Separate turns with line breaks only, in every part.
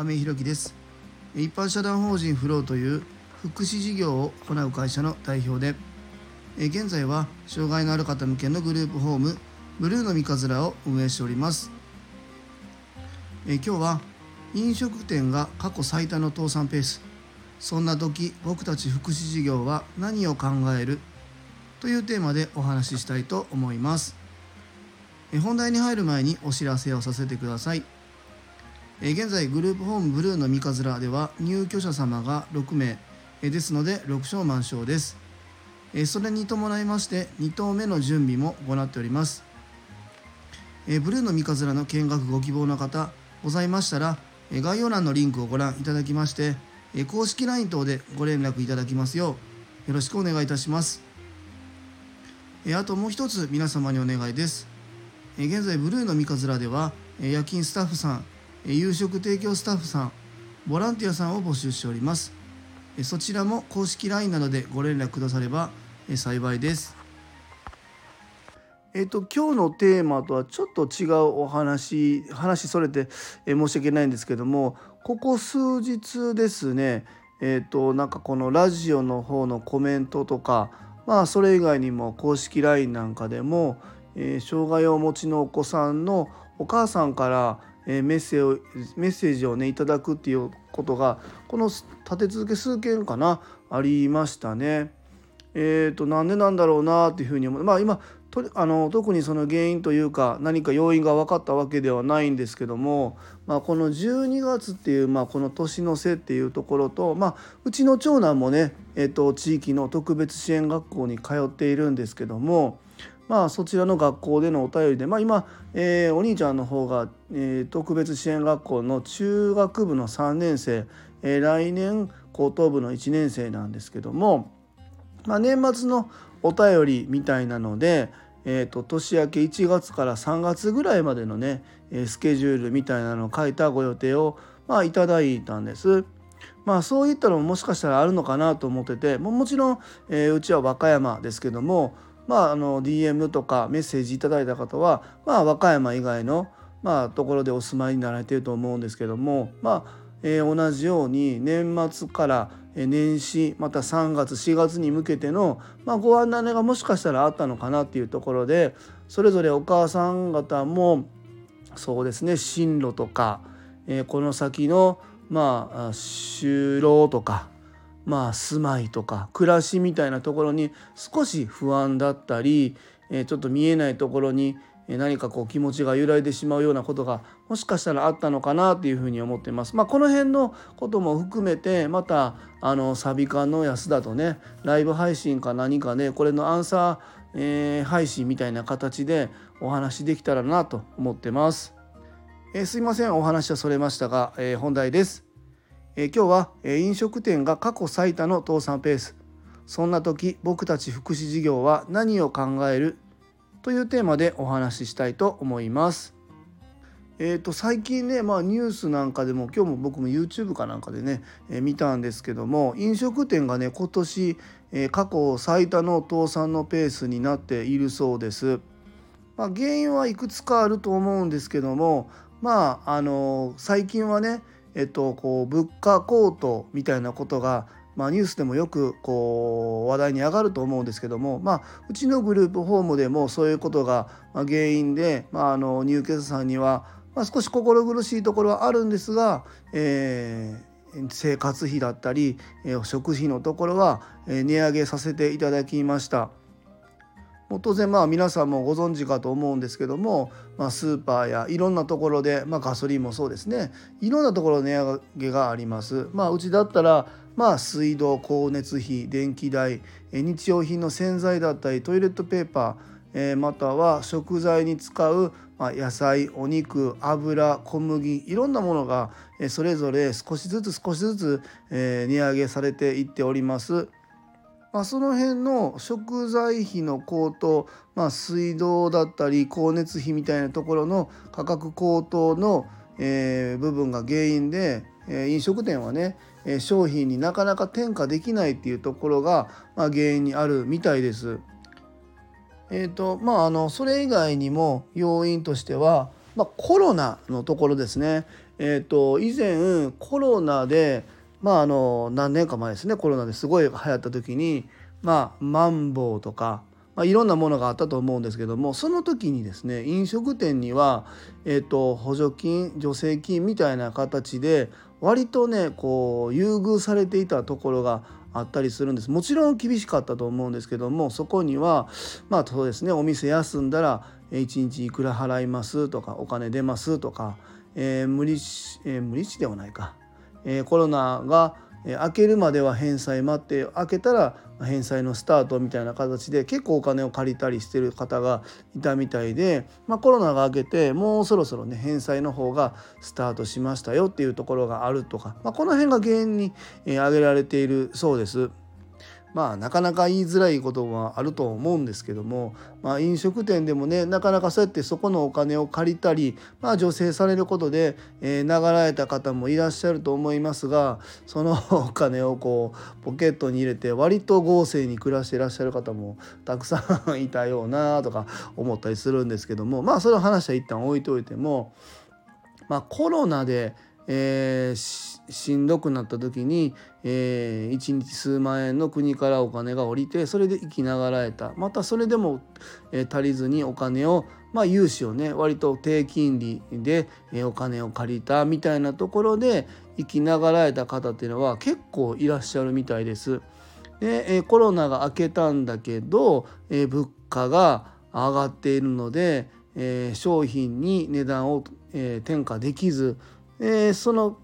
亀井弘樹です。一般社団法人フローという福祉事業を行う会社の代表で現在は障害のある方向けのグループホームブルーの三日面を運営しております。今日は飲食店が過去最多の倒産ペース。そんな時僕たち福祉事業は何を考える？というテーマでお話ししたいと思います。本題に入る前にお知らせをさせてください。現在グループホームブルーの三日面では入居者様が6名ですので6床満床です。それに伴いまして2棟目の準備も行っております。ブルーの三日面の見学ご希望の方ございましたら概要欄のリンクをご覧いただきまして公式 LINE 等でご連絡いただきますようよろしくお願いいたします。あともう一つ皆様にお願いです。現在ブルーの三日面では夜勤スタッフさん夕食提供スタッフさんボランティアさんを募集しております。そちらも公式 LINE などでご連絡くだされば幸いです。えっ、と今日のテーマとはちょっと違うお話話それて申し訳ないんですけどもここ数日ですねえっ、となんかこのラジオの方のコメントとかまあそれ以外にも公式 LINE なんかでも、えー、障害をお持ちのお子さんのお母さんからえメッセージメッセージをねいただくっていうことがこの立て続け数件かなありましたね。えーと、なんでなんだろうなっていうふうに思うまあ今とあの特にその原因というか何か要因が分かったわけではないんですけども、まあ、この12月っていう、まあ、この年の瀬っていうところと、まあ、うちの長男もね、えーと地域の特別支援学校に通っているんですけども。まあ、そちらの学校でのお便りで、まあ、今、えー、お兄ちゃんの方が、えー、特別支援学校の中学部の3年生、えー、来年高等部の1年生なんですけども、まあ、年末のお便りみたいなので、えーと、年明け1月から3月ぐらいまでのねスケジュールみたいなのを書いたご予定を、まあ、いただいたんです。まあそういったのももしかしたらあるのかなと思っててももちろん、えー、うちは和歌山ですけどもまあ、あの DM とかメッセージいただいた方は、まあ、和歌山以外の、まあ、ところでお住まいになられてると思うんですけども、まあえー、同じように年末から年始また3月4月に向けての、まあ、ご案内がもしかしたらあったのかなっていうところでそれぞれお母さん方もそうですね進路とか、えー、この先のまあ就労とかまあ住まいとか暮らしみたいなところに少し不安だったりえちょっと見えないところに何かこう気持ちが揺らいでしまうようなことがもしかしたらあったのかなっていうふうに思ってます。まあ、この辺のことも含めてまたあのサビ館の安田とねライブ配信か何かねこれのアンサー、えー、配信みたいな形でお話できたらなと思ってます。えー、すいませんお話はそれましたが、えー、本題です。え今日は、え飲食店が過去最多の倒産ペースそんな時僕たち福祉事業は何を考える？というテーマでお話ししたいと思います。えー、と最近ね、まあ、ニュースなんかでも今日も僕も YouTube かなんかでね、えー、見たんですけども飲食店がね今年、えー、過去最多の倒産のペースになっているそうです。まあ、原因はいくつかあると思うんですけどもまああの最近はねえっと、こう物価高騰みたいなことが、まあ、ニュースでもよくこう話題に上がると思うんですけども、まあ、うちのグループホームでもそういうことが原因で、まあ、あの入居者さんには、まあ、少し心苦しいところはあるんですが、えー、生活費だったり、え、食費のところは値上げさせていただきました。もう当然まあ皆さんもご存知かと思うんですけども、まあ、スーパーやいろんなところで、まあ、ガソリンもそうですねいろんなところ値上げがあります。まあ、うちだったらまあ水道光熱費電気代日用品の洗剤だったりトイレットペーパーまたは食材に使う野菜お肉油小麦いろんなものがそれぞれ少しずつ少しずつ値上げされていっております。まあ、その辺の食材費の高騰、まあ、水道だったり光熱費みたいなところの価格高騰の、えー、部分が原因で、えー、飲食店はね商品になかなか転嫁できないっていうところが、まあ、原因にあるみたいです。えーとまあ、あのそれ以外にも要因としては、まあ、コロナのところですね。えーと、以前コロナでまああの何年か前ですねコロナですごい流行った時にまあマンボウとか、まあ、いろんなものがあったと思うんですけどもその時にですね飲食店には、えーと、補助金助成金みたいな形で割とねこう優遇されていたところがあったりするんです。もちろん厳しかったと思うんですけどもそこにはまあそうですねお店休んだら1日いくら払いますとかお金出ますとか、えー、無理し、えー、無理しではないか、え、コロナが開けるまでは返済待って開けたら返済のスタートみたいな形で結構お金を借りたりしてる方がいたみたいで、まあ、コロナが明けてもうそろそろね返済の方がスタートしましたよっていうところがあるとか、まあ、この辺が原因に挙げられているそうです。まあなかなか言いづらいことはあると思うんですけども、まあ、飲食店でもねなかなかそうやってそこのお金を借りたり、まあ、助成されることで、えー、流られた方もいらっしゃると思いますがその お金をこうポケットに入れて割と豪勢に暮らしていらっしゃる方もたくさんいたようなとか思ったりするんですけどもまあその話は一旦置いといても、まあ、コロナでえー、しんどくなった時に、えー、1日数万円の国からお金が下りてそれで生きながらえたまたそれでも、えー、足りずにお金をまあ融資をね割と低金利で、えー、お金を借りたみたいなところで生きながらえた方っていうのは結構いらっしゃるみたいです。で、えー、コロナが明けたんだけど、えー、物価が上がっているので、えー、商品に値段を、えー、転嫁できずえー、その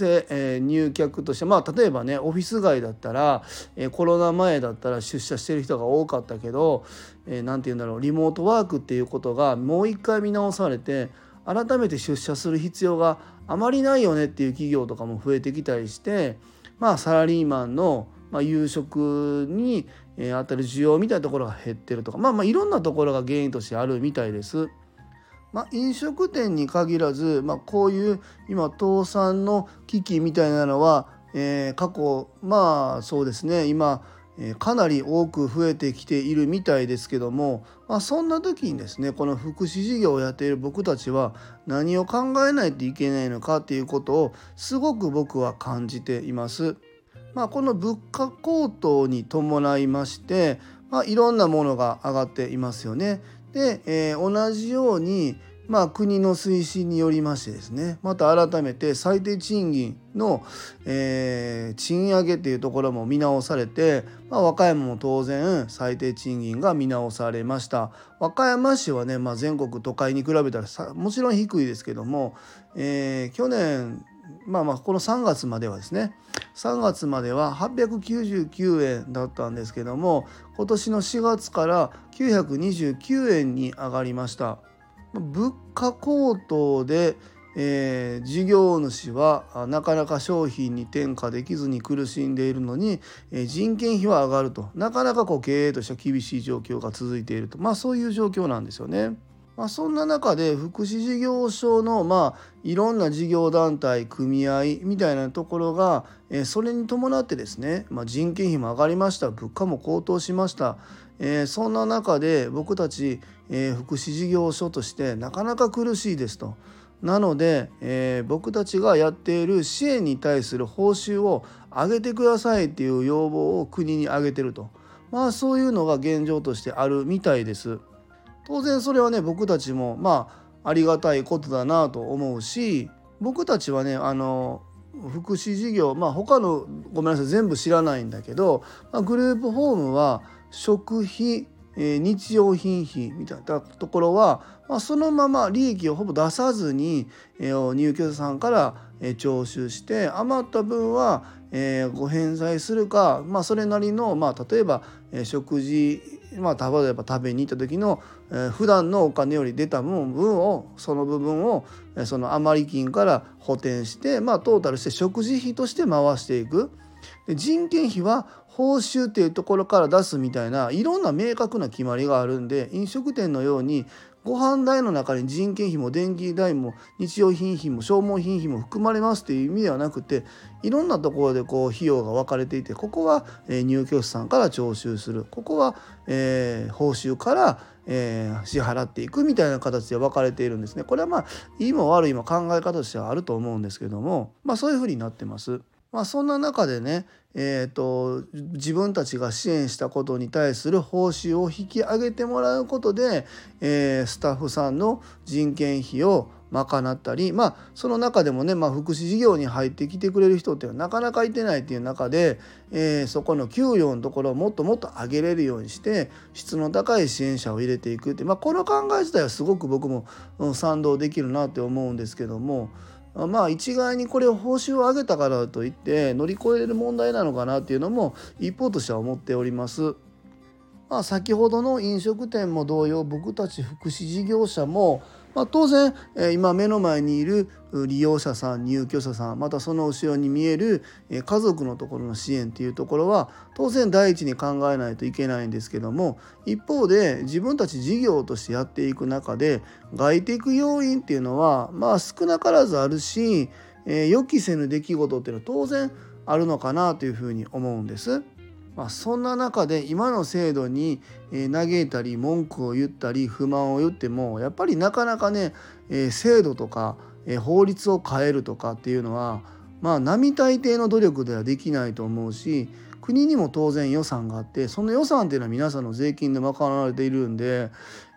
えー、入客としてまあ例えばねオフィス街だったら、え、コロナ前だったら出社してる人が多かったけど何、えー、て言うんだろうリモートワークっていうことがもう一回見直されて改めて出社する必要があまりないよねっていう企業とかも増えてきたりしてまあサラリーマンの、ま、夕食に、えー、当たる需要みたいなところが減ってるとかまあまあいろんなところが原因としてあるみたいです。まあ、飲食店に限らず、まあ、こういう今倒産の危機みたいなのは、えー、過去まあそうですね今、えー、かなり多く増えてきているみたいですけども、まあ、そんな時にですねこの福祉事業をやっている僕たちは何を考えないといけないのかっていうことをすごく僕は感じています。まあ、この物価高騰に伴いまして、まあ、いろんなものが上がっていますよね。で、えー、同じように、まあ、国の推進によりましてですねまた改めて最低賃金の、えー、賃上げっていうところも見直されて、まあ、和歌山も当然最低賃金が見直されました。和歌山市はね、まあ、全国都会に比べたらもちろん低いですけども、えー、去年まあまあこの3月まではですね。3月までは899円だったんですけども今年の4月から929円に上がりました。物価高騰で、えー、事業主はなかなか商品に転嫁できずに苦しんでいるのに、えー、人件費は上がると。なかなかこう経営としては厳しい状況が続いていると。まあそういう状況なんですよね。まあ、そんな中で福祉事業所のまあいろんな事業団体組合みたいなところが、え、それに伴ってですね、まあ、人件費も上がりました物価も高騰しました、えー、そんな中で僕たち、え、福祉事業所としてなかなか苦しいですと。なので、えー、僕たちがやっている支援に対する報酬を上げてくださいっていう要望を国に上げてるとまあそういうのが現状としてあるみたいです。当然それはね僕たちもまあありがたいことだなと思うし僕たちはねあの福祉事業まあ他のごめんなさい全部知らないんだけど、まあ、グループホームは食費、えー、日用品費みたいなところは、まあ、そのまま利益をほぼ出さずに、えー、入居者さんから、えー、徴収して余った分は、えー、ご返済するか、まあ、それなりの、まあ、例えば、えー、食事まあ、例えば食べに行った時の、えー、普段のお金より出た分をその部分を、えー、その余り金から補填して、まあ、トータルして食事費として回していく、人件費は報酬っていうところから出すみたいないろんな明確な決まりがあるんで飲食店のようにご飯代の中に人件費も電気代も日用品費も消耗品費も含まれますという意味ではなくていろんなところでこう費用が分かれていてここは入居者さんから徴収するここは、えー、報酬から、えー、支払っていくみたいな形で分かれているんですね。これはまあいいも悪いも考え方としてはあると思うんですけども、まあ、そういうふうになってます。まあ、そんな中でね、えーと、自分たちが支援したことに対する報酬を引き上げてもらうことで、えー、スタッフさんの人件費を賄ったりまあその中でもね、まあ、福祉事業に入ってきてくれる人っていうのはなかなかいてないっていう中で、えー、そこの給与のところをもっともっと上げれるようにして質の高い支援者を入れていくって、まあ、この考え自体はすごく僕も賛同できるなって思うんですけども。まあ一概にこれを報酬を上げたからといって乗り越える問題なのかなっていうのも一方としては思っております。まあ、先ほどの飲食店も同様僕たち福祉事業者もまあ、当然、え今目の前にいる利用者さん入居者さんまたその後ろに見えるえ家族のところの支援っていうところは当然第一に考えないといけないんですけども一方で自分たち事業としてやっていく中で外的要因っていうのはまあ少なからずあるし、え、予期せぬ出来事っていうのは当然あるのかなというふうに思うんです。まあ、そんな中で今の制度に嘆いたり文句を言ったり不満を言ってもやっぱりなかなかね制度とか法律を変えるとかっていうのはまあ並大抵の努力ではできないと思うし国にも当然予算があってその予算っていうのは皆さんの税金で賄われているんで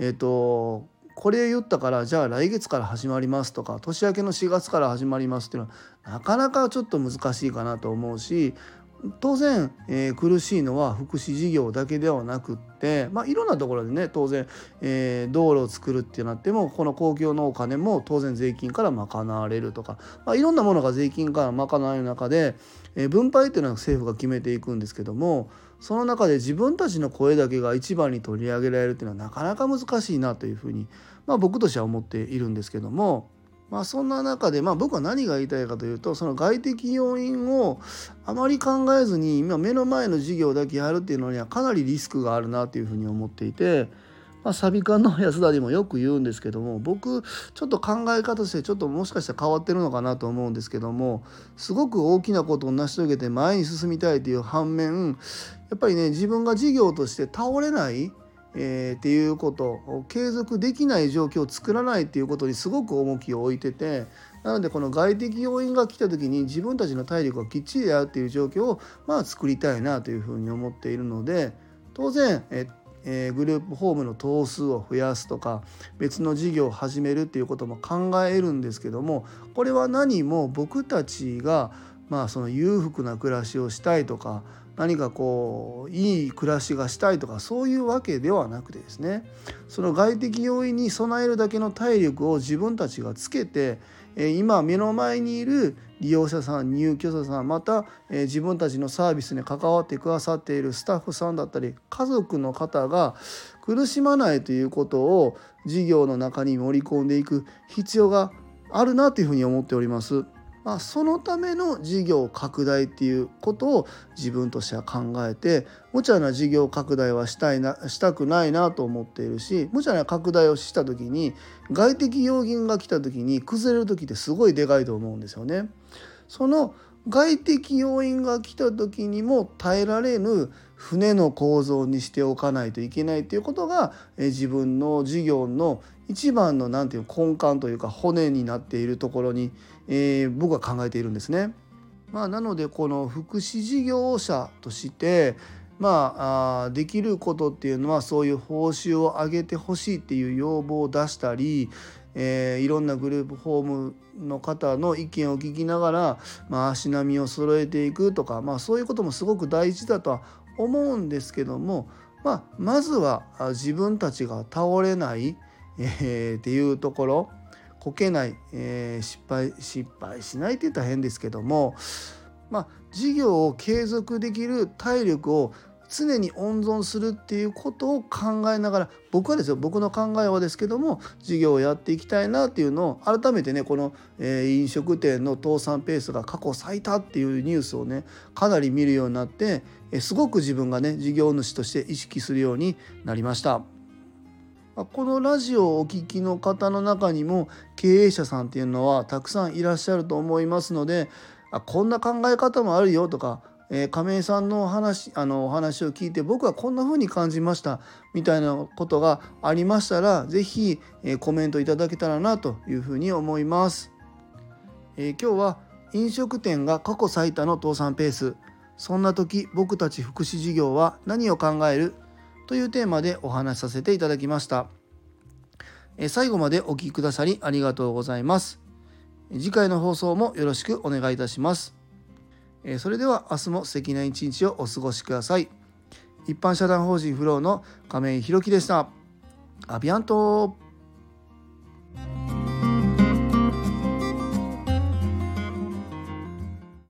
えっとこれ言ったからじゃあ来月から始まりますとか年明けの4月から始まりますっていうのはなかなかちょっと難しいかなと思うし当然、えー、苦しいのは福祉事業だけではなくって、まあ、いろんなところでね当然、えー、道路を作るってなってもこの公共のお金も当然税金から賄われるとか、まあ、いろんなものが税金から賄われる中で、えー、分配っていうのは政府が決めていくんですけどもその中で自分たちの声だけが一番に取り上げられるっていうのはなかなか難しいなというふうに、まあ、僕としては思っているんですけども。まあ、そんな中で、まあ、僕は何が言いたいかというとその外的要因をあまり考えずに今目の前の事業だけやるっていうのにはかなりリスクがあるなというふうに思っていて、まあ、サビ館の安田にもよく言うんですけども僕ちょっと考え方としてちょっともしかしたら変わってるのかなと思うんですけどもすごく大きなことを成し遂げて前に進みたいという反面やっぱりね自分が事業として倒れないえー、っていうこと継続できない状況を作らないっていうことにすごく重きを置いててなのでこの外的要因が来た時に自分たちの体力をきっちりやるっていう状況をまあ作りたいなというふうに思っているので当然ええー、グループホームの頭数を増やすとか別の事業を始めるっていうことも考えるんですけどもこれは何も僕たちがまあその裕福な暮らしをしたいとか何かこういい暮らしがしたいとかそういうわけではなくてですねその外的要因に備えるだけの体力を自分たちがつけて今目の前にいる利用者さん入居者さんまた自分たちのサービスに関わってくださっているスタッフさんだったり家族の方が苦しまないということを事業の中に盛り込んでいく必要があるなというふうに思っております。まあ、そのための事業拡大っていうことを自分としては考えて無茶な事業拡大はしたいなしたくないなと思っているし無茶な拡大をした時に外的要因が来た時に崩れる時ってすごいでかいと思うんですよね。その外的要因が来た時にも耐えられぬ船の構造にしておかないといけないということが自分の事業の一番の何て言う根幹というか骨になっているところに、えー、僕は考えているんですね。まあ、なのでこの福祉事業者としてま、あできることっていうのはそういう報酬を上げてほしいっていう要望を出したり、えー、いろんなグループホームの方の意見を聞きながら、まあ、足並みを揃えていくとか、まあ、そういうこともすごく大事だとは思うんですけども、まあ、まずは自分たちが倒れない、えー、っていうところこけない、えー、失敗失敗しないって言ったら変ですけども、まあ、事業を継続できる体力を常に温存するっていうことを考えながら僕はですよ僕の考えはですけども事業をやっていきたいなっていうのを改めてねこの、えー、飲食店の倒産ペースが過去最多っていうニュースをねかなり見るようになって、えー、すごく自分がね事業主として意識するようになりました。このラジオをお聴きの方の中にも経営者さんっていうのはたくさんいらっしゃると思いますのであこんな考え方もあるよとかえー、亀井さんのお話あのお話を聞いて僕はこんな風に感じましたみたいなことがありましたら是非、えー、コメントいただけたらなというふうに思います。えー、今日は飲食店が過去最多の倒産ペースそんな時僕たち福祉事業は何を考える？というテーマでお話しさせていただきました。え最後までお聴きくださりありがとうございます。次回の放送もよろしくお願いいたします。えそれでは明日も素敵な一日をお過ごしください。一般社団法人フローの亀井宏樹でした。アビアント